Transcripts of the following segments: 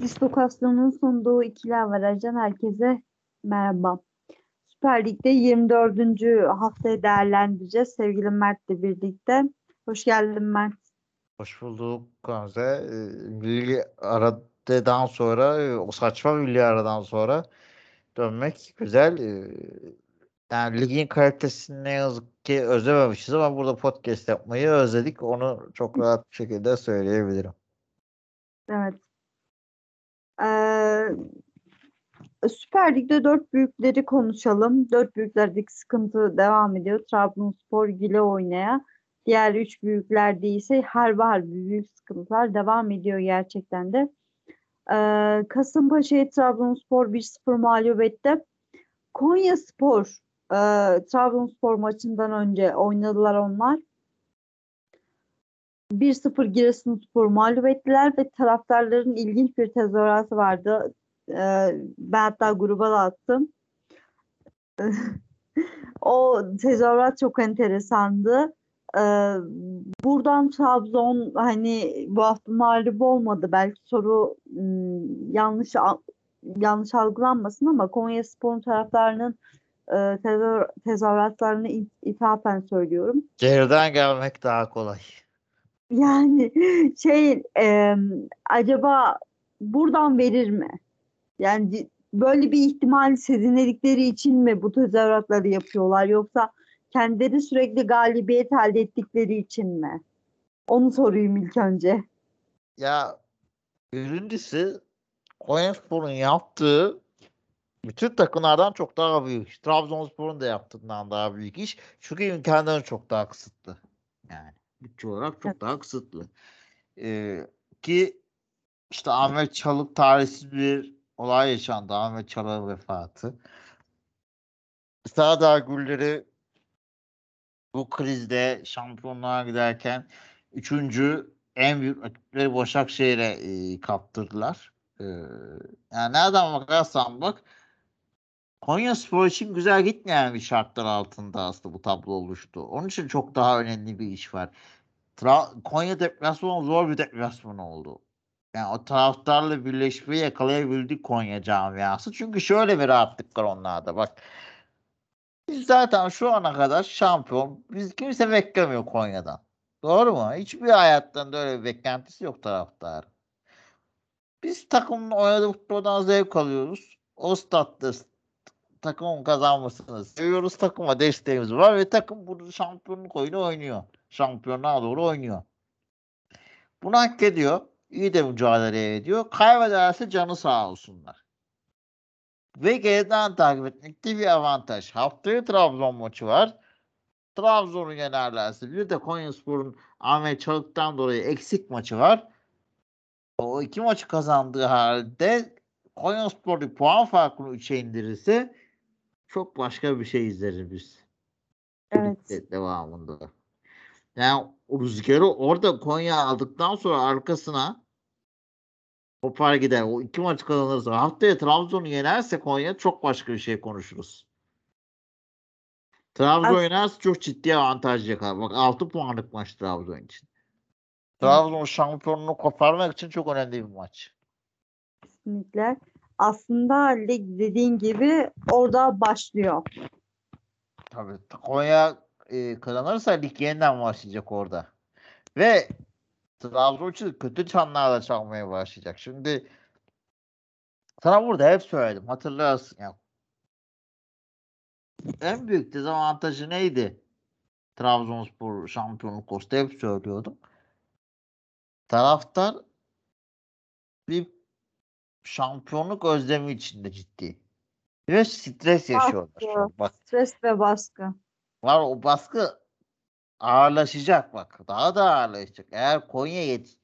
Dislokasyonun sunduğu ikili averajdan herkese merhaba. Süper Lig'de 24. haftayı değerlendireceğiz. Sevgili Mert'le birlikte. Hoş geldin Mert. Hoş bulduk Gamze. Ee, Milli aradan sonra e, o saçma milli aradan sonra dönmek güzel. Ee, Yani ligin kalitesini ne yazık ki özlememişiz ama burada podcast yapmayı özledik. Onu çok rahat bir şekilde söyleyebilirim. Evet. Ee, Süper Lig'de dört büyükleri konuşalım. Dört büyüklerdeki sıkıntı devam ediyor. Trabzonspor gile oynaya. Diğer üç büyüklerde ise harbi harbi büyük sıkıntılar devam ediyor gerçekten de. Ee, Kasımpaşa'yı Trabzonspor 1-0 mağlup etti. Konya Spor e, Trabzonspor maçından önce oynadılar onlar. 1-0 Giresunspor mağlup ettiler ve taraftarların ilginç bir tezahüratı vardı. Ee, ben hatta gruba da attım. o tezahürat çok enteresandı. Ee, buradan Trabzon hani bu hafta mağlup olmadı. Belki soru ım, yanlış yanlış algılanmasın ama Konya Spor'un taraftarının e, tezahür- tezahüratlarını it- ithafen söylüyorum. Geriden gelmek daha kolay. Yani şey e, acaba buradan verir mi? Yani böyle bir ihtimal sezinledikleri için mi bu tezahüratları yapıyorlar yoksa kendileri sürekli galibiyet elde ettikleri için mi? Onu sorayım ilk önce. Ya birincisi Konyaspor'un yaptığı bütün takımlardan çok daha büyük. iş. Trabzonspor'un da yaptığından daha büyük iş. Çünkü imkanları çok daha kısıtlı. Yani bütçe olarak çok Evet. daha kısıtlı. Ee, ki işte Ahmet Çalık tarihsiz bir olay yaşandı. Ahmet Çalık'ın vefatı. Sağdağ Gülleri bu krizde şampiyonluğa giderken üçüncü en büyük rakipleri Başakşehir'e e, kaptırdılar. Ee, yani nereden bakarsan bak Konya Spor için güzel gitmeyen bir şartlar altında aslında bu tablo oluştu. Onun için çok daha önemli bir iş var. Tra- Konya deplasmanı zor bir deplasman oldu. Yani o taraftarla birleşmeyi yakalayabildik Konya camiası. Çünkü şöyle bir rahatlık var onlarda. Bak biz zaten şu ana kadar şampiyon. Biz kimse beklemiyor Konya'dan. Doğru mu? Hiçbir hayattan öyle bir beklentisi yok taraftar. Biz takımın oynadığı futboldan zevk alıyoruz. O statta takımın kazanmasını seviyoruz. Takıma desteğimiz var ve takım burada şampiyonluk oyunu oynuyor. Şampiyonluğa doğru oynuyor. Bunu hak ediyor. İyi de mücadele ediyor. Kaybederse canı sağ olsunlar. Ve geriden takip etmekte bir avantaj. Haftaya Trabzon maçı var. Trabzon'u yenerlerse bir de Konyaspor'un Ahmet Çalık'tan dolayı eksik maçı var. O iki maçı kazandığı halde Konyaspor puan farkını 3'e indirirse çok başka bir şey izleriz biz. Evet. devamında. Yani rüzgarı orada Konya aldıktan sonra arkasına kopar gider. O iki maç kazanırsa haftaya Trabzon'u yenerse Konya çok başka bir şey konuşuruz. Trabzon As- yenerse çok ciddi avantaj yakalar. Bak 6 puanlık maç Trabzon için. Trabzon şampiyonluğu koparmak için çok önemli bir maç. Kesinlikle. Aslında lig dediğin gibi orada başlıyor. Tabii Konya e, kazanırsa lig yeniden başlayacak orada. Ve Trabzon için kötü çanlarla çalmaya başlayacak. Şimdi sana burada hep söyledim. Hatırlarsın ya. En büyük dezavantajı neydi? Trabzonspor şampiyonluk kostu hep söylüyordum. Taraftar bir şampiyonluk özlemi içinde ciddi. Ve stres yaşıyorlar. Bak Stres ve baskı. var o baskı ağırlaşacak bak. Daha da ağırlaşacak. Eğer Konya yet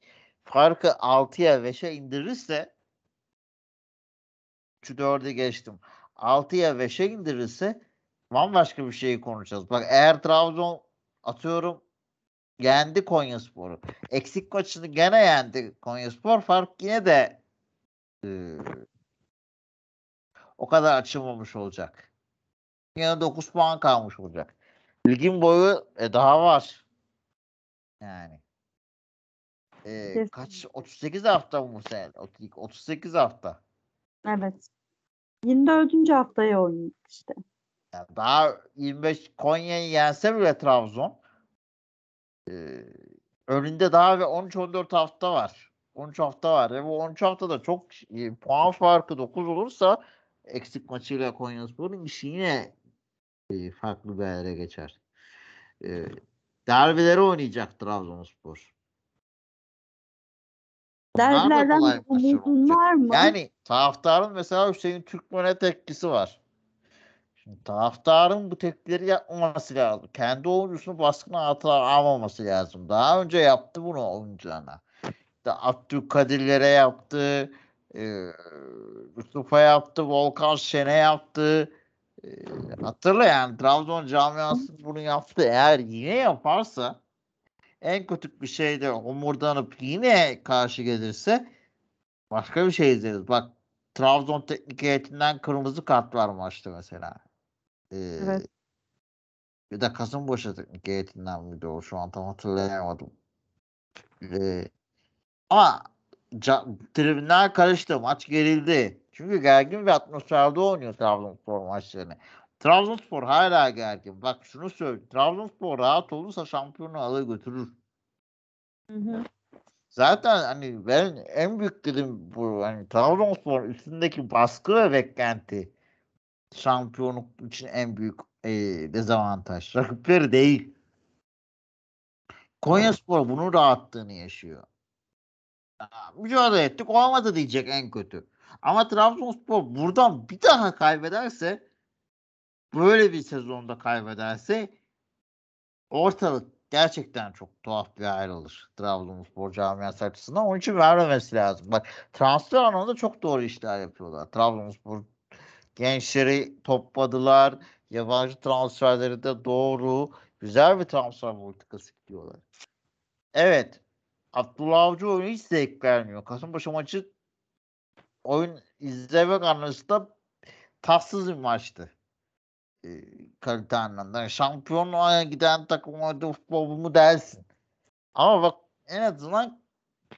farkı 6'ya 5'e indirirse şu 4'ü geçtim. 6'ya 5'e indirirse bambaşka bir şey konuşacağız. Bak eğer Trabzon atıyorum yendi Konyaspor'u. Eksik maçını gene yendi Konyaspor. Fark yine de e, o kadar açılmamış olacak. Yine 9 puan kalmış olacak. Ligin boyu e, daha var. Yani. Ee, kaç 38 hafta mı bu sene? 38 hafta. Evet. 24. haftaya oynadı işte. Yani daha 25 Konya'yı yense bile Trabzon e, önünde daha ve 13-14 hafta var. 13 hafta var ve bu 13 haftada çok e, puan farkı 9 olursa eksik maçıyla Konyaspor'un işi yine e, farklı bir yere geçer. E, derbileri oynayacak Trabzonspor. Bunlar Derbilerden kolay bir maçlar umudun olacak. var mı? Yani taraftarın mesela Hüseyin Türkmen'e tepkisi var. Şimdi taraftarın bu tepkileri yapmaması lazım. Kendi oyuncusunu baskına altına almaması lazım. Daha önce yaptı bunu oyuncularına. İşte Abdülkadirlere yaptı. E, Mustafa yaptı. Volkan Şen'e yaptı. E, hatırla yani Trabzon camiası bunu yaptı. Eğer yine yaparsa en kötü bir şey de homurdanıp yine karşı gelirse başka bir şey izleriz. Bak Trabzon teknik heyetinden kırmızı kart var maçta mesela. Ee, Evet. Bir de Kasımpaşa teknik heyetinden miydi o şu an tam hatırlayamadım. Ee, ama tribünler karıştı. Maç gerildi. Çünkü gergin bir atmosferde oynuyor Trabzonspor maçlarını. Trabzonspor hala gergin. Bak şunu söyleyeyim. Trabzonspor rahat olursa şampiyonu alır götürür. Hı hı. Zaten hani ben en büyük dedim bu hani Trabzonspor üstündeki baskı ve beklenti şampiyonluk için en büyük e, dezavantaj. Rakipleri değil. Konyaspor bunun rahatlığını yaşıyor. Mücadele ettik olmadı diyecek en kötü. Ama Trabzonspor buradan bir daha kaybederse böyle bir sezonda kaybederse ortalık gerçekten çok tuhaf bir ayrılır Trabzonspor camiası açısından. Onun için vermemesi lazım. Bak transfer anlamında çok doğru işler yapıyorlar. Trabzonspor gençleri topladılar. Yabancı transferleri de doğru. Güzel bir transfer politikası gidiyorlar. Evet. Abdullah Avcı oyunu hiç zevk vermiyor. Kasımpaşa maçı oyun izlemek anlamında tatsız bir maçtı. Ee, kalite anlamında. Yani şampiyonluğa giden takım oynadığı futbol mu dersin. Ama bak en azından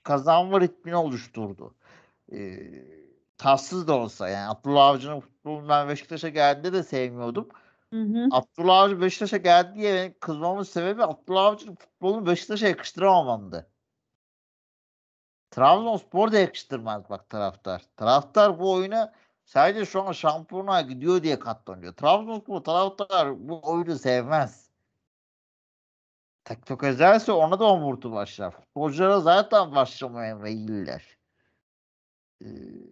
kazanma ritmini oluşturdu. Ee, tatsız da olsa yani Abdullah Avcı'nın futbolunu ben Beşiktaş'a geldiğinde de sevmiyordum. Hı hı. Abdullah Avcı Beşiktaş'a geldi diye kızmamın sebebi Abdullah Avcı'nın futbolunu Beşiktaş'a yakıştıramamamdı. Trabzonspor da yakıştırmaz bak taraftar. Taraftar bu oyuna sadece şu an şampiyonluğa gidiyor diye katlanıyor. Trabzonspor taraftar bu oyunu sevmez. Tek özelse ona da omurtu başlar. Futbolculara zaten başlamaya meyiller. Ee,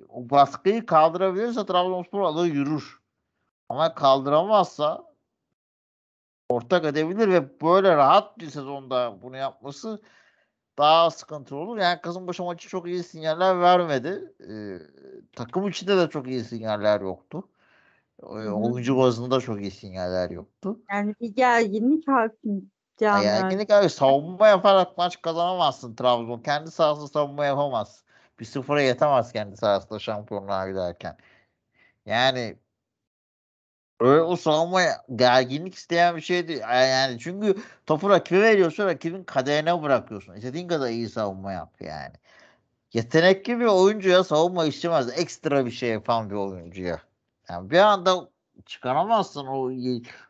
o baskıyı kaldırabilirse Trabzonspor alır yürür. Ama kaldıramazsa ortak edebilir ve böyle rahat bir sezonda bunu yapması daha sıkıntı olur. Yani Kasımpaşa maçı çok iyi sinyaller vermedi. Ee, takım içinde de çok iyi sinyaller yoktu. Ee, oyuncu bazında çok iyi sinyaller yoktu. Yani bir gerginlik hakim Yani yine abi savunma yaparak maç kazanamazsın Trabzon. Kendi sahasında savunma yapamaz. Bir sıfıra yetemez kendi sahasında şampiyonluğa giderken. Yani öyle o savunma gerginlik isteyen bir şey değil. Yani çünkü topu rakibe veriyorsun rakibin kaderine bırakıyorsun. İstediğin kadar iyi savunma yap yani. Yetenekli bir oyuncuya savunma istemez. Ekstra bir şey yapan bir oyuncuya. Yani bir anda çıkaramazsın o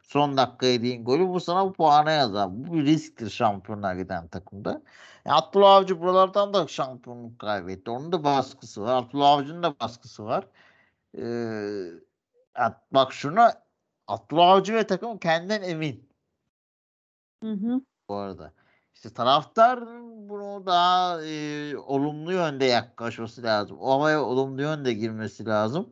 son dakika yediğin golü. Bu sana bu puana yazar. Bu bir risktir şampiyonluğa giden takımda. E, Abdullah Avcı buralardan da şampiyonluk kaybetti. Onun da baskısı var. Abdullah Avcı'nın da baskısı var. Ee, ya bak şuna Abdullah Avcı ve takım kendinden emin Hı hı. bu arada. İşte taraftar bunu daha e, olumlu yönde yaklaşması lazım. O havaya olumlu yönde girmesi lazım.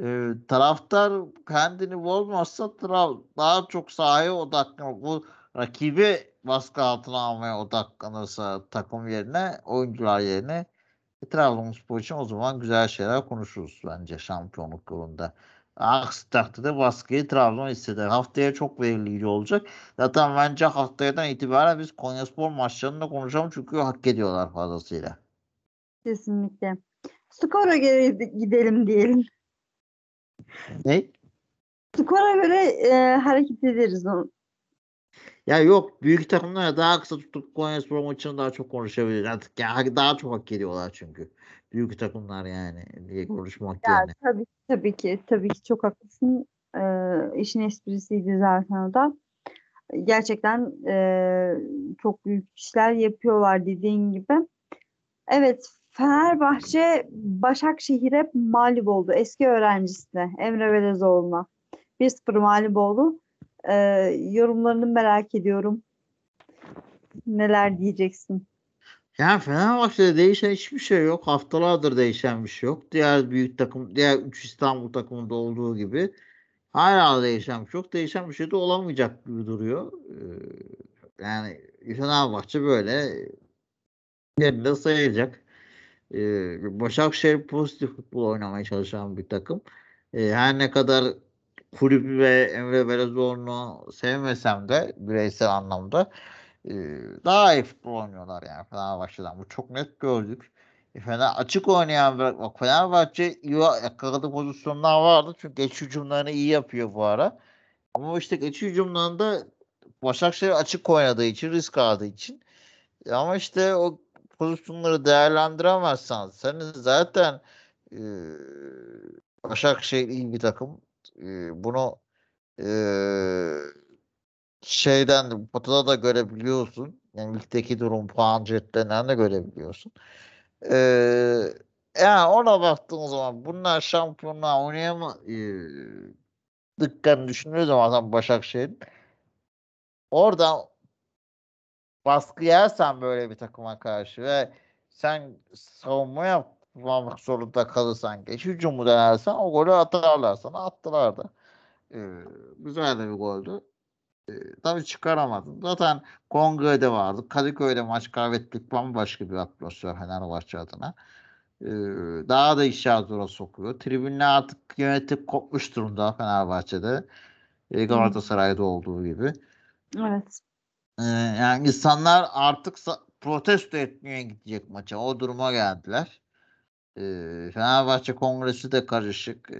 E, taraftar kendini bozmazsa tra- daha çok sahaya odaklanır. Bu rakibi baskı altına almaya odaklanırsa takım yerine, oyuncular yerine e, Trabzonspor için o zaman güzel şeyler konuşuruz bence şampiyonluk yolunda. Aksi takdirde baskıyı Trabzon hisseder. Haftaya çok belirleyici olacak. Zaten bence haftayadan itibaren biz Konyaspor maçlarını da konuşalım çünkü hak ediyorlar fazlasıyla. Kesinlikle. Skora göre gidelim diyelim. Ne? Skora göre e, hareket ederiz. o- Ya yok büyük takımlar daha kısa tutup Konyaspor maçını daha çok konuşabilir. Artık ya daha çok hak ediyorlar çünkü. Büyük takımlar yani diye konuşmak Ya yerine. tabii tabii ki tabii ki çok haklısın. Ee, işin esprisiydi zaten o da. Gerçekten e, çok büyük işler yapıyorlar dediğin gibi. Evet, Fenerbahçe Başakşehir'e mağlup oldu. Eski öğrencisine Emre Belezoğlu'na. 1-0 mağlup oldu. Ee, yorumlarını merak ediyorum. Neler diyeceksin? Yani Fenerbahçe'de değişen hiçbir şey yok. Haftalardır değişen bir şey yok. Diğer büyük takım, diğer 3 İstanbul takımında olduğu gibi hala değişen bir şey yok. Değişen bir şey de olamayacak gibi duruyor. Ee, yani Fenerbahçe böyle yerinde sayacak. Ee, Başakşehir pozitif futbol oynamaya çalışan bir takım. Ee, her ne kadar kulübü ve Emre Belezoğlu'nu sevmesem de bireysel anlamda e, daha iyi futbol oynuyorlar yani Fenerbahçe'den. Bu çok net gördük. E, Fener açık oynayan bak Fenerbahçe iyi yakaladığı pozisyonlar vardı. Çünkü geç hücumlarını iyi yapıyor bu ara. Ama işte geç hücumlarında Başakşehir açık oynadığı için, risk aldığı için. E, ama işte o pozisyonları değerlendiremezsen senin zaten e, Başakşehir iyi bir takım. E, bunu e, şeyden potada da görebiliyorsun. Yani ligdeki durum puan cetlerinden de görebiliyorsun. E, yani ona baktığın zaman bunlar şampiyonluğa oynayamadıklarını düşündüğü zaman zaten Başakşehir'in oradan baskı yersen böyle bir takıma karşı ve sen savunma yapmak zorunda kalırsan geç hücumu denersen o golü atarlar sana attılar da. Ee, güzel de bir goldü. Ee, tabii çıkaramadın. Zaten Kongre'de vardı. Kadıköy'de maç kaybettik bambaşka bir atmosfer Fenerbahçe adına. Ee, daha da işler zora sokuyor. Tribünler artık yönetim kopmuş durumda Fenerbahçe'de. Ee, Galatasaray'da olduğu gibi. Evet. Ee, yani insanlar artık protesto etmeye gidecek maça. O duruma geldiler. Ee, Fenerbahçe kongresi de karışık.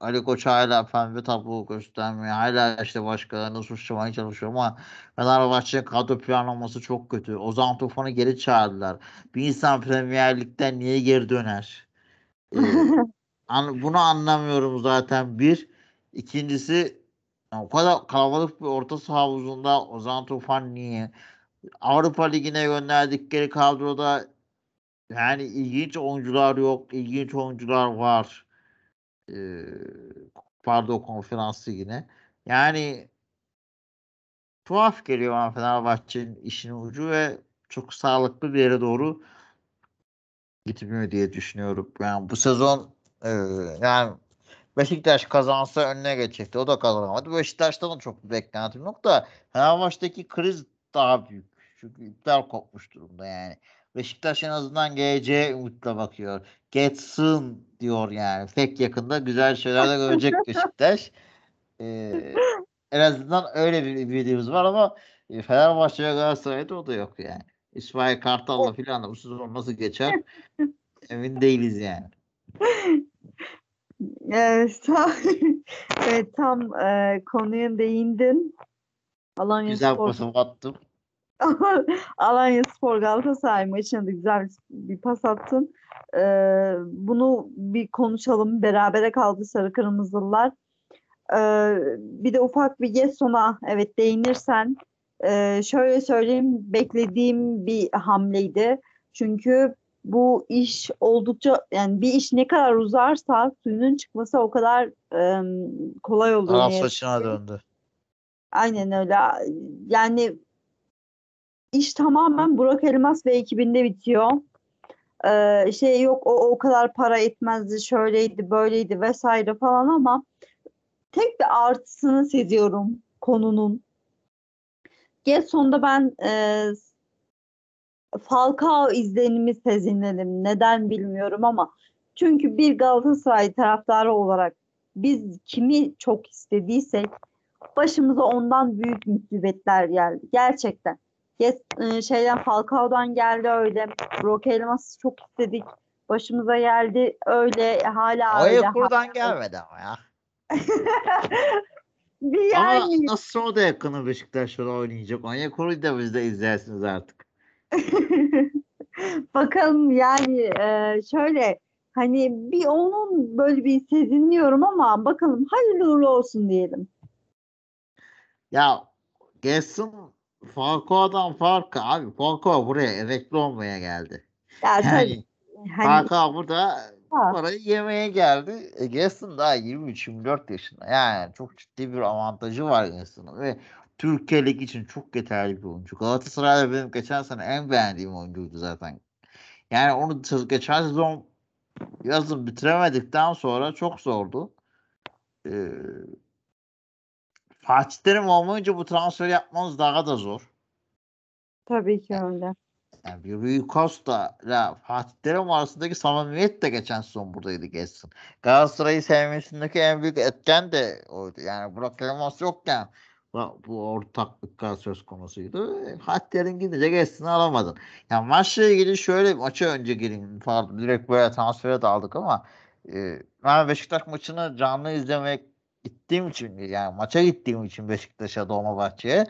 Ali Koç hala pembe tablo göstermiyor. Hala işte başkalarını suçlamaya çalışıyor ama Fenerbahçe'nin kadro planlaması çok kötü. Ozan Tufan'ı geri çağırdılar. Bir insan Premier Lig'den niye geri döner? An, bunu anlamıyorum zaten. Bir. İkincisi o kadar kalabalık bir orta saha havuzunda Ozan Tufan niye? Avrupa Ligi'ne gönderdikleri kadroda yani ilginç oyuncular yok. ilginç oyuncular var. Ee, pardon konferans ligine. Yani tuhaf geliyor bana Fenerbahçe'nin işinin ucu ve çok sağlıklı bir yere doğru gitmiyor diye düşünüyorum. Yani bu sezon e, yani Beşiktaş kazansa önüne geçecekti. O da kazanamadı. Beşiktaş'tan da çok bir beklentim yok da Fenerbahçe'deki kriz daha büyük. Çünkü iptal kopmuş durumda yani. Beşiktaş en azından geleceğe umutla bakıyor. Geçsin diyor yani. Pek yakında güzel şeyler de görecek Beşiktaş. Ee, en azından öyle bir videomuz var ama e, Fenerbahçe ve Galatasaray'da o da yok yani. İsmail Kartal'la filan da bu sezon nasıl geçer emin değiliz yani. Evet, tam, evet, tam e, konuya değindin. Alanya Güzel Spor, attım. Alanya Spor Galatasaray maçına da güzel bir, pas attın. E, bunu bir konuşalım. Berabere kaldı Sarı Kırmızılılar. E, bir de ufak bir Gesson'a evet değinirsen e, şöyle söyleyeyim beklediğim bir hamleydi. Çünkü bu iş oldukça yani bir iş ne kadar uzarsa suyunun çıkması o kadar e, kolay ne yazık saçına döndü. Aynen öyle. Yani iş tamamen Burak Elmas ve ekibinde bitiyor. Ee, şey yok o o kadar para etmezdi, şöyleydi, böyleydi vesaire falan ama tek bir artısını seziyorum konunun. Gesson'da ben e, Falcao izlenimi sezinledim. Neden bilmiyorum ama çünkü bir Galatasaray taraftarı olarak biz kimi çok istediysek başımıza ondan büyük musibetler geldi. Gerçekten. Yes, e, şeyden Falcao'dan geldi öyle. Brock Elmas'ı çok istedik. Başımıza geldi öyle hala O öyle. buradan gelmedi ama ya. Bir Ama yani nasıl o da yakını Beşiktaş'la oynayacak. Onyekuru'yu da biz de izlersiniz artık. bakalım yani e, şöyle hani bir onun böyle bir sezinliyorum ama bakalım hayırlı uğurlu olsun diyelim. Ya Gelson Falcao'dan farkı abi. Falcao buraya emekli olmaya geldi. Ya tabii Yani hani Falcao burada Ha. parayı yemeye geldi. E, Gelson daha 23-24 yaşında. Yani çok ciddi bir avantajı var Gelson'ın ve Türkiye Ligi için çok yeterli bir oyuncu. Galatasaray'da benim geçen sene en beğendiğim oyuncuydu zaten. Yani onu geçen sezon yazın bitiremedikten sonra çok zordu. Ee, Fatih Terim olmayınca bu transferi yapmanız daha da zor. tabii ki öyle. Yani bir Rui Costa ile Fatih Terim arasındaki samimiyet de geçen sezon buradaydı geçsin. Galatasaray'ı sevmesindeki en büyük etken de oydu. Yani Burak Elmas yokken bu, ortaklıklar söz konusuydu. E, Fatih Terim gidince geçsin alamadın. Yani maçla ilgili şöyle maça önce gireyim. Pardon, direkt böyle transfere daldık ama e, ben Beşiktaş maçını canlı izlemek gittiğim için yani maça gittiğim için Beşiktaş'a Dolmabahçe'ye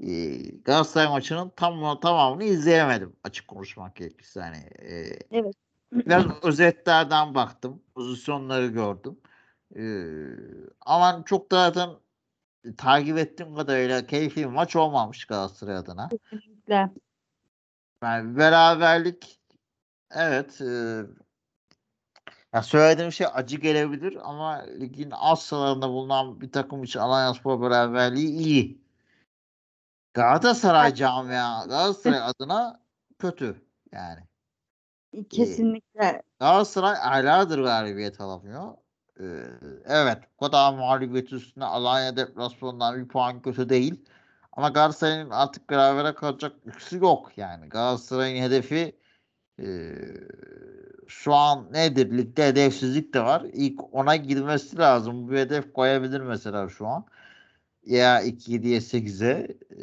e, Galatasaray maçının tam tamamını izleyemedim açık konuşmak gerekirse hani e, Evet. biraz özetlerden baktım pozisyonları gördüm e, ama çok da zaten takip ettiğim kadarıyla keyifli bir maç olmamış Galatasaray adına Kesinlikle. yani beraberlik evet e, ya söylediğim şey acı gelebilir ama ligin alt sıralarında bulunan bir takım için Alanyaspor beraberliği iyi. Galatasaray camia Galatasaray adına kötü yani. Kesinlikle. Galatasaray aylardır galibiyet alamıyor. Ee, evet bu kadar mağlubiyet üstüne Alanya deplasmanından bir puan kötü değil. Ama Galatasaray'ın artık berabere kalacak lüksü yok yani. Galatasaray'ın hedefi e, şu an nedir? Ligde hedefsizlik de var. İlk ona girmesi lazım. Bu hedef koyabilir mesela şu an. Ya 2-7'ye 8'e e,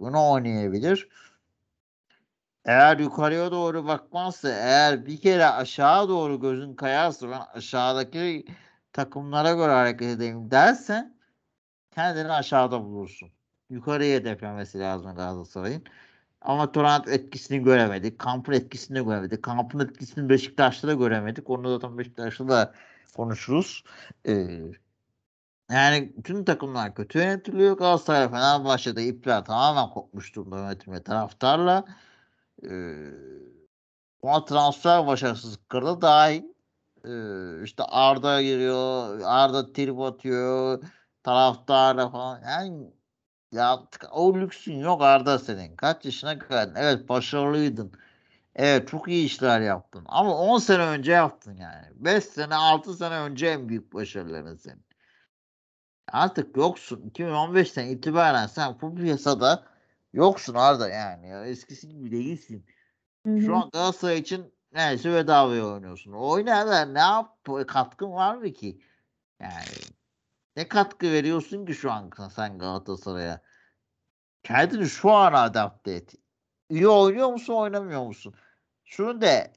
bunu oynayabilir. Eğer yukarıya doğru bakmazsa, eğer bir kere aşağı doğru gözün kayarsa ben aşağıdaki takımlara göre hareket edeyim dersen kendini aşağıda bulursun. Yukarıya hedeflemesi lazım Galatasaray'ın. Ama Torrent etkisini göremedik. Kampın etkisini göremedik. Kampın etkisini Beşiktaş'ta da göremedik. Onu zaten Beşiktaş'ta da konuşuruz. Ee, yani bütün takımlar kötü yönetiliyor. Galatasaray Fenerbahçe'de ipler tamamen kopmuş durumda yönetim ve taraftarla. Ee, ona transfer başarısızlıkları da dahil. Ee, işte Arda giriyor. Arda trip atıyor. Taraftarla falan. Yani ya artık o lüksün yok Arda senin. Kaç yaşına geldin? Evet başarılıydın. Evet çok iyi işler yaptın. Ama 10 sene önce yaptın yani. 5 sene 6 sene önce en büyük başarıların senin. Artık yoksun. 2015'ten itibaren sen bu piyasada yoksun Arda yani. Ya. Eskisi gibi değilsin. Hı Şu an Galatasaray için neyse bedavaya oynuyorsun. Oyna da ne yap? Katkın var mı ki? Yani ne katkı veriyorsun ki şu an sen Galatasaray'a? Kendini şu an adapte et. İyi oynuyor musun, oynamıyor musun? Şunu de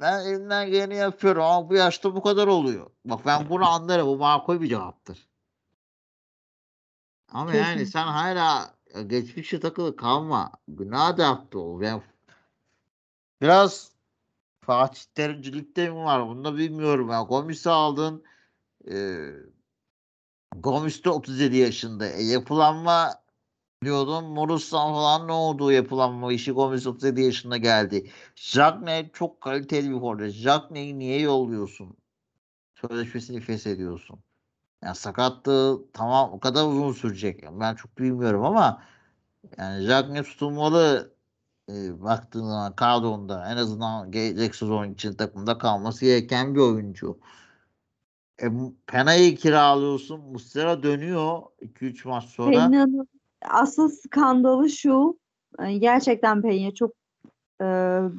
ben elimden geleni yapıyorum ama bu yaşta bu kadar oluyor. Bak ben bunu anlarım. Bu makul bir cevaptır. Ama yani Kesin. sen hala e, geçmişe takılı kalma. Buna adapte ol. Ben biraz Fatih Terimcilikte mi var? Bunu da bilmiyorum. Ya. Gomis'i aldın. E, Gomis de 37 yaşında. E, yapılanma diyordum. Morus'tan falan ne oldu yapılanma işi? Gomis 37 yaşında geldi. Jagne çok kaliteli bir forvet. Jagne'yi niye yolluyorsun? Sözleşmesini feshediyorsun. Yani sakatlığı tamam o kadar uzun sürecek. Ben çok bilmiyorum ama yani Jagne tutulmalı e, baktığın kadronda en azından gelecek sezon için takımda kalması gereken bir oyuncu. E, Pena'yı kiralıyorsun. Muslera dönüyor 2-3 maç sonra. Peña'nın asıl skandalı şu. e, Gerçekten Peña çok e,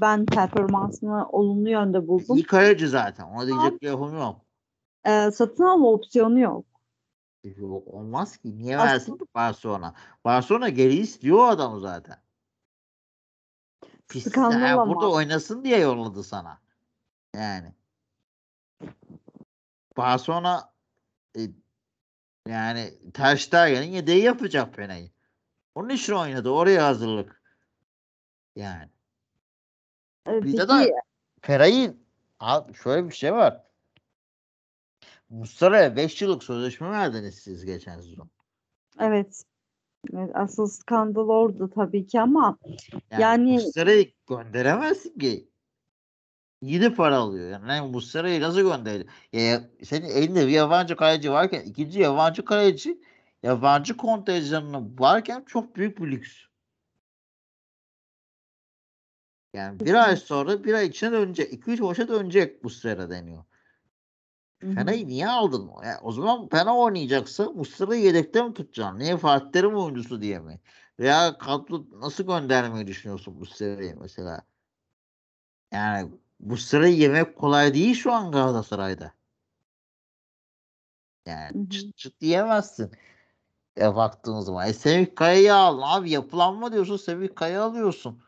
ben performansını olumlu yönde buldum. İyi kaleci zaten. Ona diyecek lafım yok. E, satın alma opsiyonu yok. Yok, olmaz ki. Niye Aslında- versin Barcelona? Barcelona geri istiyor adamı zaten. Pis, yani burada oynasın diye yolladı sana. Yani. Barcelona e, Yani Ter Stegen'in yedeği yapacak Pena'yı. Onun için oynadı. Oraya hazırlık. Yani. Ee, peki de Feray'ın abi şöyle bir şey var. Muslera'ya 5 yıllık sözleşme verdiniz siz geçen sezon. evet. Evet, asıl skandal orada tabii ki ama Yani, Yani- Muslera'yı gönderemezsin ki. İyi de para alıyor. Yani, Muslera'yı nasıl gönderir? Ya, senin elinde bir yabancı kaleci varken ikinci yabancı kaleci yabancı kontenjanının varken çok büyük bir lüks. Yani bir ay sonra bir ay içine dönecek. 2-3 maça dönecek Muslera deniyor. Fena'yı niye aldın? Yani o zaman Fena oynayacaksa Muslera'yı yedekte mi tutacaksın? Niye Fatih Terim oyuncusu diye mi? Veya kadro nasıl göndermeyi düşünüyorsun Muslera'yı mesela? Yani Muslera'yı yemek kolay değil şu an Galatasaray'da. Yani Hı hı. çıt çıt diyemezsin. Ya baktığın zaman. E Semih Kaya'yı aldın. Abi yapılanma diyorsun Semih Kaya alıyorsun.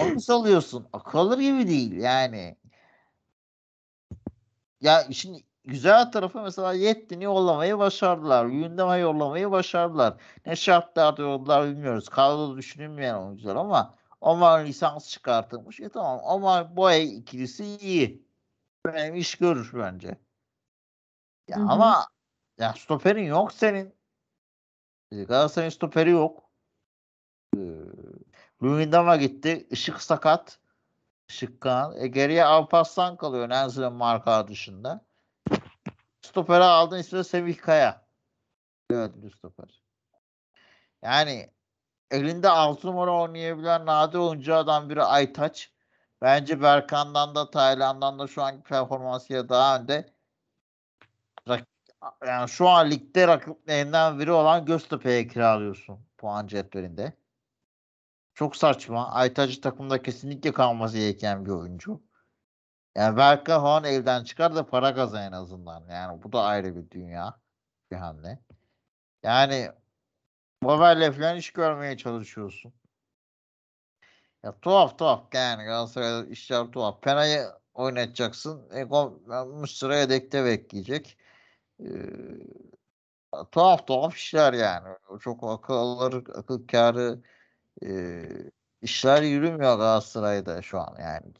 Onu salıyorsun. Akıl alır gibi değil yani. Ya işin güzel tarafı mesela Yettin'i yollamayı başardılar. Luyendama'yı yollamayı başardılar. Ne şartlarda yolladılar bilmiyoruz. Kadroda düşünülmeyen oyuncular ama Omar lisans çıkartılmış. E tamam Omar Boye ikilisi iyi. Benim iş görür bence. Ya Hı hı. ama ya stoperin yok senin. E, Galatasaray'ın stoperi yok. Ee, Luyendama gitti. Işık sakat. Işık Kağan. E, geriye Alparslan kalıyor Nenzil'in marka dışında. Stoperi aldın ismi Semih Kaya. Dördüncü stoper. Yani elinde 6 numara oynayabilen nadir oyunculardan biri Aytaç. Bence Berkan'dan da Tayland'dan da şu anki performansıyla daha önde. Yani şu an ligde rakiplerinden biri olan Göztepe'ye kiralıyorsun puan cetvelinde. Çok saçma. Aytaç'ı takımda kesinlikle kalması gereken bir oyuncu. Yani Berkan falan evden çıkar da para kazan en azından. Yani bu da ayrı bir dünya. Bir hamle. Yani Babel'le falan iş görmeye çalışıyorsun. Ya tuhaf tuhaf yani Galatasaray'da işler tuhaf. Pena'yı oynatacaksın. E, Mısır'a yedekte bekleyecek. Ee, tuhaf tuhaf işler yani. Çok akılları, akıl kârı e, işler yürümüyor Galatasaray'da şu an yani.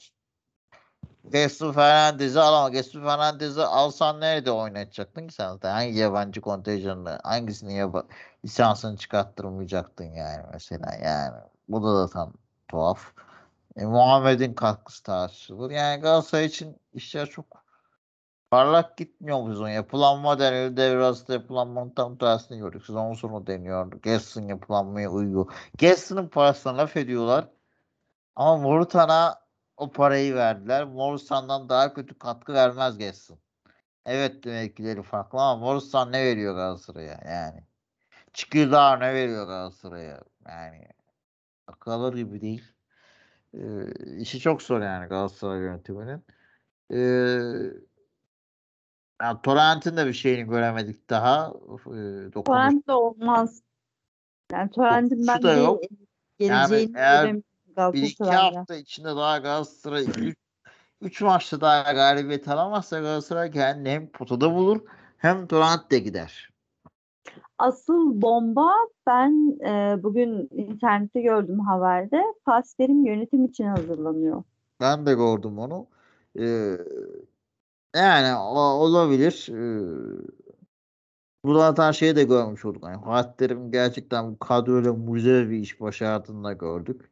Gesu Fernandez'i al ama Gesu Fernandez'i alsan nerede oynatacaktın ki sen? Hangi yabancı kontenjanını, hangisini yaba lisansını çıkarttırmayacaktın yani mesela yani. Bu da, da tam tuhaf. E, Muhammed'in katkısı tartışılır. Yani Galatasaray için işler çok parlak gitmiyor bu sezon. Yapılanma deniyor. Devre arasında yapılanmanın tam tersini gördük. Sezon sonu deniyor. Gerson yapılanmaya uyuyor. Gerson'ın parasına laf ediyorlar. Ama Morutan'a o parayı verdiler. Morutan'dan daha kötü katkı vermez Gerson. Evet mevkileri farklı ama Morutan ne veriyor Galatasaray'a yani. Ne veriyor Galatasaray'a yani. Akıl alır gibi değil. Ee, işi çok zor yani Galatasaray yönetiminin. Ee, yani Torrent'in de bir şeyini göremedik daha. Ee. Torrent de olmaz. Yani Torrent'in ben de yok. geleceğini eğer göremiyorum Bir iki hafta içinde daha Galatasaray 3 maçta daha galibiyet alamazsa Galatasaray kendini hem potada bulur hem Torrent'te gider. Asıl bomba ben e, bugün internette gördüm haberde. Fatih yönetim için hazırlanıyor. Ben de gördüm onu. Ee, yani olabilir. Ee, burada zaten şeyi de görmüş olduk. Yani Fatih gerçekten bu kadroyla mucizevi bir iş başardığını da gördük.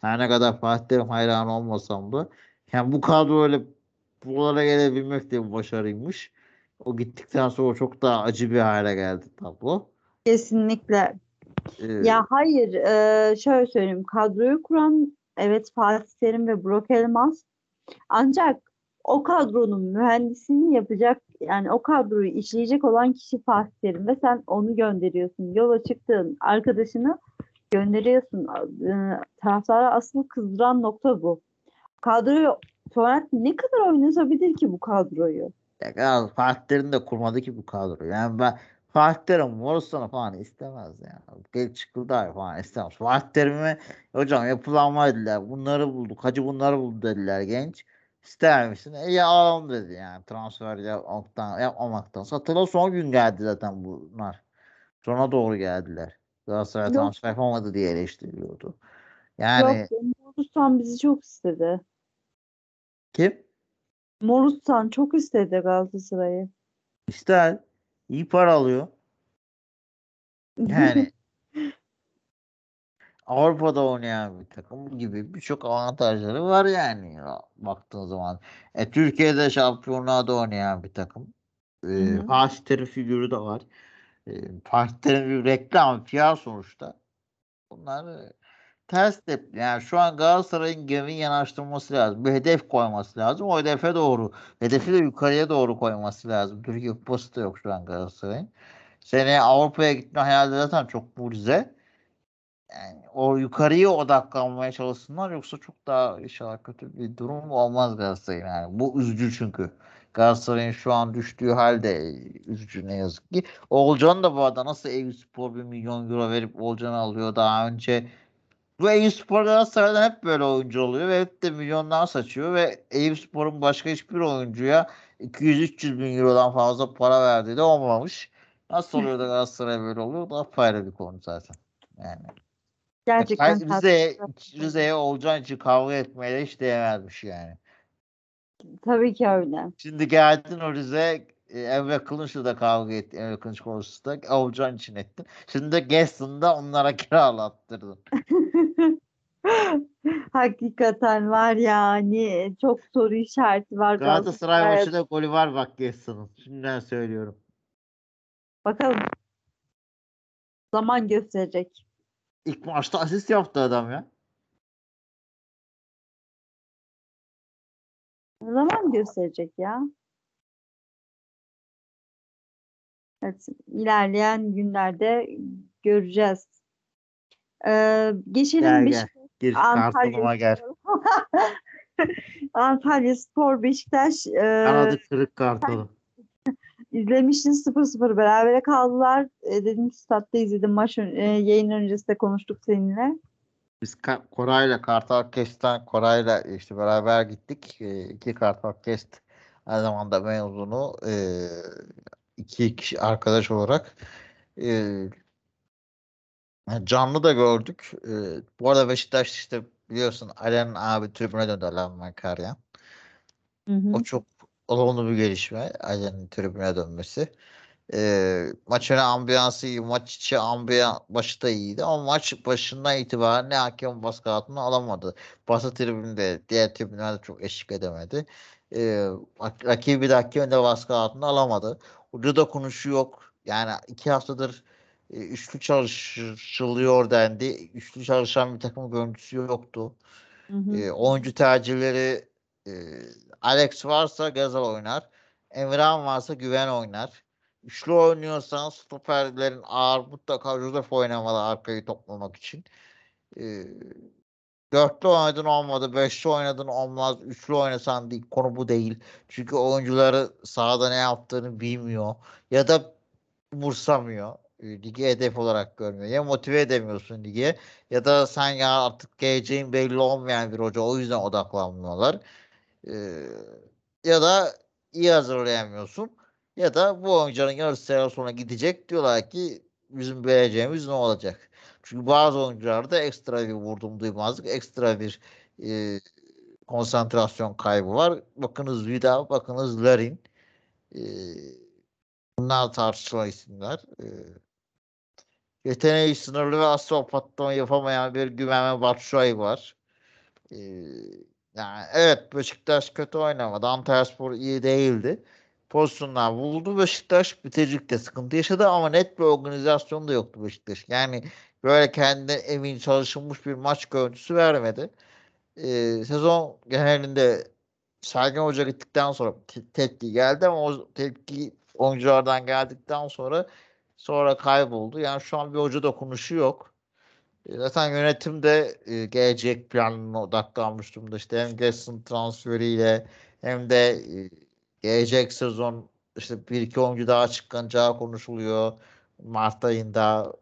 Her ne kadar Fatih hayran olmasam da yani bu kadroyla buralara gelebilmek de bir başarıymış. O gittikten sonra çok daha acı bir hale geldi tablo. Kesinlikle. Ee, Ya hayır, e, şöyle söyleyeyim. Kadroyu kuran evet Fatih Terim ve Burak Elmas. Ancak o kadronun mühendisini yapacak yani o kadroyu işleyecek olan kişi Fatih Terim ve sen onu gönderiyorsun. Yola çıktığın arkadaşını gönderiyorsun. E, taraftarı asıl kızdıran nokta bu. Kadroyu Torrent ne kadar oynatabilir ki bu kadroyu? Ya, ya Fatih Terim de kurmadı ki bu kadro. Yani ben Fatih Terim Morustan'ı falan istemez yani. Gel Çıkıldağ falan istemez. Fatih Terim'e hocam yapılanma dediler. Bunları bulduk. Hacı bunları buldu dediler genç. İster misin? E ya alalım dedi yani transfer yapmaktan, yapmamaktan. Satıla son gün geldi zaten bunlar. Sona doğru geldiler. Galatasaray Yok. transfer yapamadı diye eleştiriliyordu. Yani Yok, Morusan bizi çok istedi. kim? Morusan çok istedi Galatasaray'ı. İster. iyi para alıyor. Yani Avrupa'da oynayan bir takım gibi birçok avantajları var yani ya, baktığın zaman. E, Türkiye'de şampiyonluğa oynayan bir takım. E, hı. Fatih Terim figürü de var. E, Fatih Terim bir reklam, PR sonuçta. Bunlar e, ters tep. Yani şu an Galatasaray'ın gemiyi yanaştırması lazım. Bir hedef koyması lazım. O hedefe doğru. Hedefi de yukarıya doğru koyması lazım. Türkiye Kupası da yok şu an Galatasaray'ın. Seneye Avrupa'ya gitme hayali zaten çok mucize. Yani o yukarıya odaklanmaya çalışsınlar yoksa çok daha inşallah kötü bir durum olmaz Galatasaray'ın yani. Bu üzücü çünkü. Galatasaray'ın şu an düştüğü halde üzücü ne yazık ki. Oğulcan da bu arada nasıl Eyüpspor 1 milyon euro verip Oğulcan'ı alıyor daha önce. Bu Eyüpspor Galatasaray'dan hep böyle oyuncu oluyor ve hep de milyonlar saçıyor ve Eyüpspor'un başka hiçbir oyuncuya 200-300 bin eurodan fazla para verdiği de olmamış. Nasıl oluyor da Galatasaray böyle oluyor? Daha ayrı bir konu zaten. Yani. Gerçekten Ben Rize'ye, tatlı. Rize'ye Olcan için kavga etmeye de hiç değmezmiş yani. Tabii ki öyle. Şimdi geldin o Rize e, Emre Kılınç'la da kavga ettin. Emre Kılınç konusunda Olcan için ettin. Şimdi de Gaston'da onlara kiralattırdın. Hakikaten var yani çok soru işareti var Galatasaray Galatasaray. maçında golü var bak Gaston'un. Şimdiden söylüyorum. Bakalım. Zaman gösterecek. İlk maçta asist yaptı adam ya. Zaman gösterecek ya. Evet, ilerleyen günlerde göreceğiz. Ee, geçelim Gel gel. Gir Antalya gel. Antalya Spor Beşiktaş e, Kanadı kırık kartonu. izlemiştin 0-0 berabere kaldılar. E, dedim statta izledim maç e, yayın öncesinde konuştuk seninle. Biz Koray'la Kartal Kest'ten Koray'la işte beraber gittik. E, iki Kartal Kest aynı zamanda mezunu e, iki kişi arkadaş olarak e, canlı da gördük. E, bu arada Beşiktaş işte biliyorsun Alen abi tribüne döndü Alen Makaryan. Hı hı. O çok olumlu bir gelişme. Alen'in tribüne dönmesi. E, maç önü ambiyansı iyi. Maç içi ambiyan başı da iyiydi. Ama maç başından itibaren ne hakem baskı altına alamadı. Bası tribünde diğer tribünlerde çok eşlik edemedi. E, rak- rakibi de hakem de baskı altına alamadı. Hoca da konuşu yok. Yani iki haftadır e, üçlü çalışılıyor dendi. Üçlü çalışan bir takım görüntüsü yoktu. Hı hı. E, oyuncu tercihleri e, Alex varsa Gazal oynar. Emirhan varsa Güven oynar. Üçlü oynuyorsan stoperlerin ağır mutlaka Josef oynamalı arkayı toplamak için. E, dörtlü oynadın olmadı. Beşli oynadın olmaz. Üçlü oynasan değil. Konu bu değil. Çünkü oyuncuları sahada ne yaptığını bilmiyor. Ya da umursamıyor. E, Ligi hedef olarak görmüyor. Ya motive edemiyorsun lige ya da sen ya artık geleceğin belli olmayan bir hoca o yüzden odaklanmıyorlar. Ee, ya da iyi hazırlayamıyorsun ya da bu oyuncuların yarısı sene sonra gidecek diyorlar ki bizim vereceğimiz ne olacak? Çünkü bazı oyuncularda ekstra bir vurdum duymazlık, ekstra bir e, konsantrasyon kaybı var. Bakınız Vida, bakınız Larin. E, bunlar tartışılan isimler. E, yeteneği sınırlı ve asla patlama yapamayan bir Güven Batshuayi var. Ee, yani evet Beşiktaş kötü oynamadı. Antalyaspor iyi değildi. Pozisyonlar buldu. Beşiktaş bitiricilikte sıkıntı yaşadı ama net bir organizasyon da yoktu Beşiktaş. Yani böyle kendine emin çalışılmış bir maç görüntüsü vermedi. Ee, sezon genelinde Sergen Hoca gittikten sonra te- tepki geldi ama o tepki oyunculardan geldikten sonra sonra kayboldu. Yani şu an bir hoca dokunuşu yok. E, Zaten yönetim de e, gelecek planına odaklanmış durumda. İşte hem Gerson transferiyle hem de e, gelecek sezon işte bir iki oyuncu daha çıkanacağı konuşuluyor. Mart ayında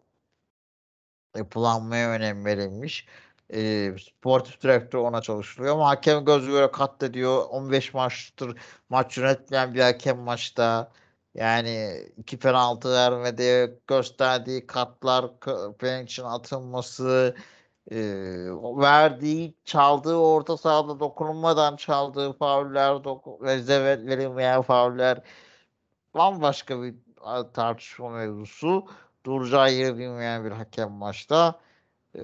yapılanmaya önem verilmiş. e, sportif direktör ona çalışılıyor ama hakem gözü göre katlediyor. 15 maçtır maç yönetmeyen bir hakem maçta. Yani iki penaltı vermedi, gösterdiği katlar, penaltı atılması, e, verdiği, çaldığı orta sahada dokunulmadan çaldığı fauller, doku, verilmeyen fauller bambaşka bir tartışma mevzusu. Duracağı yeri bilmeyen bir hakem maçta. Ee,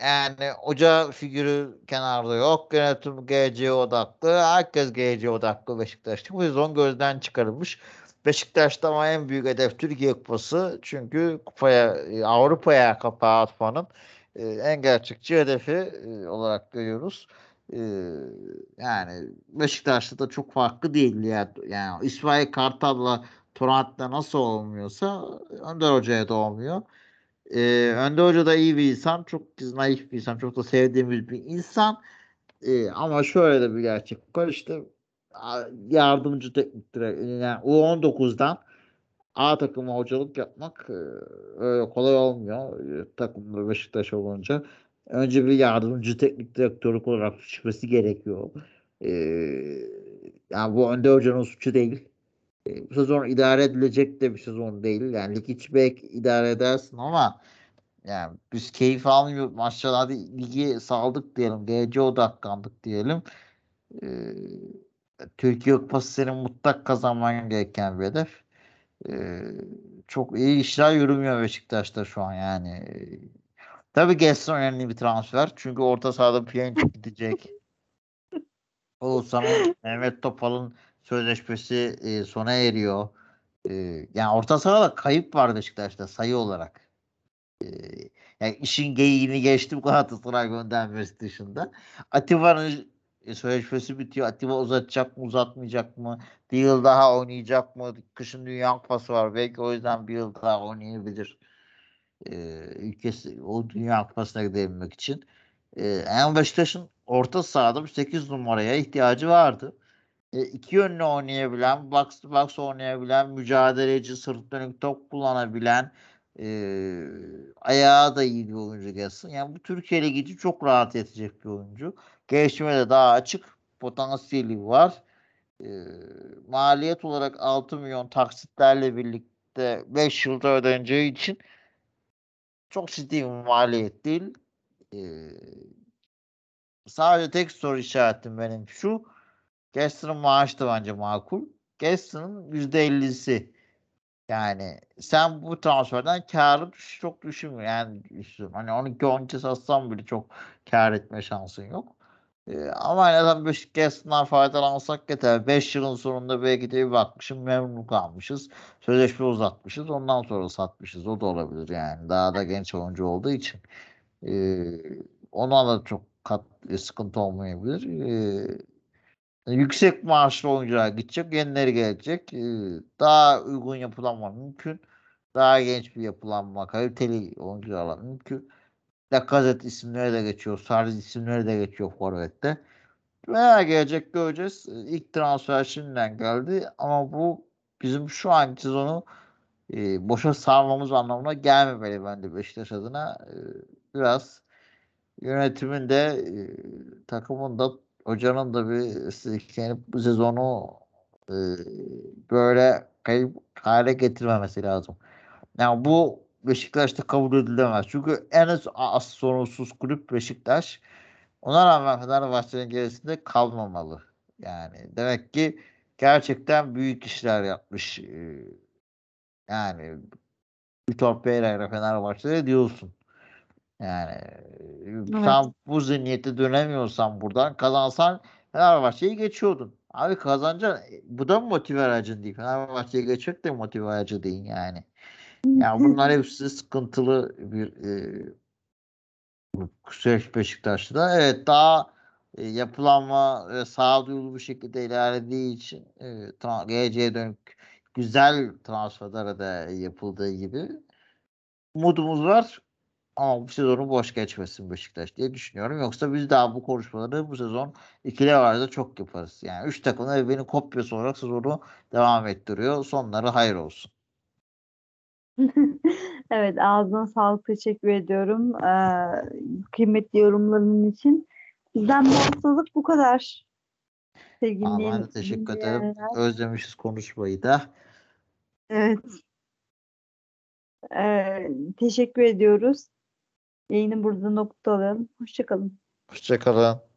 yani hoca figürü kenarda yok. Yönetim GC odaklı. Herkes GC odaklı Beşiktaş'ta. Bu sezon gözden çıkarılmış. Beşiktaş'ta ama en büyük hedef Türkiye Kupası. Çünkü kupaya, Avrupa'ya kapağı atmanın e, en gerçekçi hedefi e, olarak görüyoruz. E, yani Beşiktaş'ta da çok farklı değil. Yani, yani İsmail Kartal'la Torrent'le nasıl olmuyorsa Önder Hoca'ya da olmuyor. Ee, Önder Hoca da iyi bir insan. Çok naif bir insan. Çok da sevdiğimiz bir insan. Ee, ama şöyle de bir gerçek var. İşte yardımcı teknik direktör. Yani U19'dan A takıma hocalık yapmak e, öyle kolay olmuyor. E, takımda Beşiktaş olunca. Önce bir yardımcı teknik direktörlük olarak çıkması gerekiyor. Ee, yani bu Önder Hoca'nın suçu değil. Bu sezon idare edilecek de bir sezon değil. Yani lig içi belki idare edersin ama yani biz keyif almıyoruz. Maçlar hadi ligi saldık diyelim. GC odaklandık diyelim. Ee, Türkiye Kupası senin mutlak kazanman gereken bir hedef. Ee, çok iyi işler yürümüyor Beşiktaş'ta şu an yani. Tabii Gerson önemli bir transfer. Çünkü orta sahada Pjanic gidecek. Oğuzhan'ın Mehmet Topal'ın sözleşmesi e, sona eriyor. E, yani orta sahada kayıp var Beşiktaş'ta sayı olarak. E, yani işin geyiğini geçtim Galatasaray göndermesi dışında. Atiba'nın e, sözleşmesi bitiyor. Atiba uzatacak mı uzatmayacak mı? Bir yıl daha oynayacak mı? Kışın Dünya Kupası var. Belki o yüzden bir yıl daha oynayabilir. E, ülkesi o Dünya Kupası'na gidebilmek için. E, yani Beşiktaş'ın orta sahada 8 numaraya ihtiyacı vardı. E, iki yönlü oynayabilen, box to box oynayabilen, mücadeleci, sırt dönük top kullanabilen, e, ayağı da iyi bir oyuncu gelsin. Yani bu Türkiye Ligi çok rahat yetecek bir oyuncu. Gelişime de daha açık potansiyeli var. E, maliyet olarak 6 milyon taksitlerle birlikte 5 yılda ödeneceği için çok ciddi bir maliyet değil. E, sadece tek soru işaretim benim şu. Gaston'ın maaşı da bence makul. Gaston'ın %50'si. Yani sen bu transferden karı çok düşünmüyor. Yani düşünüyorum. Hani 12 13 satsan bile çok kar etme şansın yok. Ee, ama en azından Beşik Gaston'dan faydalansak yeter. 5 yılın sonunda belki de bir bakmışım memnun kalmışız. Sözleşme uzatmışız. Ondan sonra satmışız. O da olabilir yani. Daha da genç oyuncu olduğu için. Ee, ona da çok kat, sıkıntı olmayabilir. Ee, yüksek maaşlı oyuncular gidecek, yenileri gelecek. Ee, daha uygun yapılanma mümkün. Daha genç bir yapılanma, kaliteli oyuncularla mümkün. Lacazette isimleri de geçiyor, Sarri isimleri de geçiyor Forvet'te. Veya gelecek göreceğiz. Ee, İlk transfer şimdiden geldi ama bu bizim şu anki sezonu e, boşa sarmamız anlamına gelmemeli bence Beşiktaş adına. E, biraz yönetimin de e, takımın da hocanın da bir silkelenip bu sezonu e, böyle kayıp hale getirmemesi lazım. Yani bu Beşiktaş'ta kabul edilemez. Çünkü en az, sorunsuz kulüp Beşiktaş. Ona rağmen Fenerbahçe'nin gerisinde kalmamalı. Yani demek ki gerçekten büyük işler yapmış. E, yani Pereira ile Fenerbahçe'de diyorsun. Yani Evet. sen bu zihniyete dönemiyorsan buradan kazansan Fenerbahçe'yi geçiyordun. Abi kazanacaksın. Bu da mı motive aracın değil? Fenerbahçe'yi geçecek de motive aracı değil yani. Yani bunlar hepsi sıkıntılı bir e, süreç Beşiktaş'ta. Evet daha e, yapılanma ve sağduyulu bir şekilde ilerlediği için e, geleceğe dönük güzel transferler de yapıldığı gibi umudumuz var. Ama bu sezonu boş geçmesin Beşiktaş diye düşünüyorum. Yoksa biz daha bu konuşmaları bu sezon ikili vardı çok yaparız. Yani üç takım da birbirini kopyası olarak sezonu devam ettiriyor. Sonları hayır olsun. Evet, ağzına sağlık. Teşekkür ediyorum. Ee, kıymetli yorumların için. Bizden bu haftalık bu kadar. Sevgili dinleyen- teşekkür ederim. Özlemişiz konuşmayı da. Evet. Ee, teşekkür ediyoruz. Yayını burada noktalayalım. Hoşçakalın. Hoşçakalın.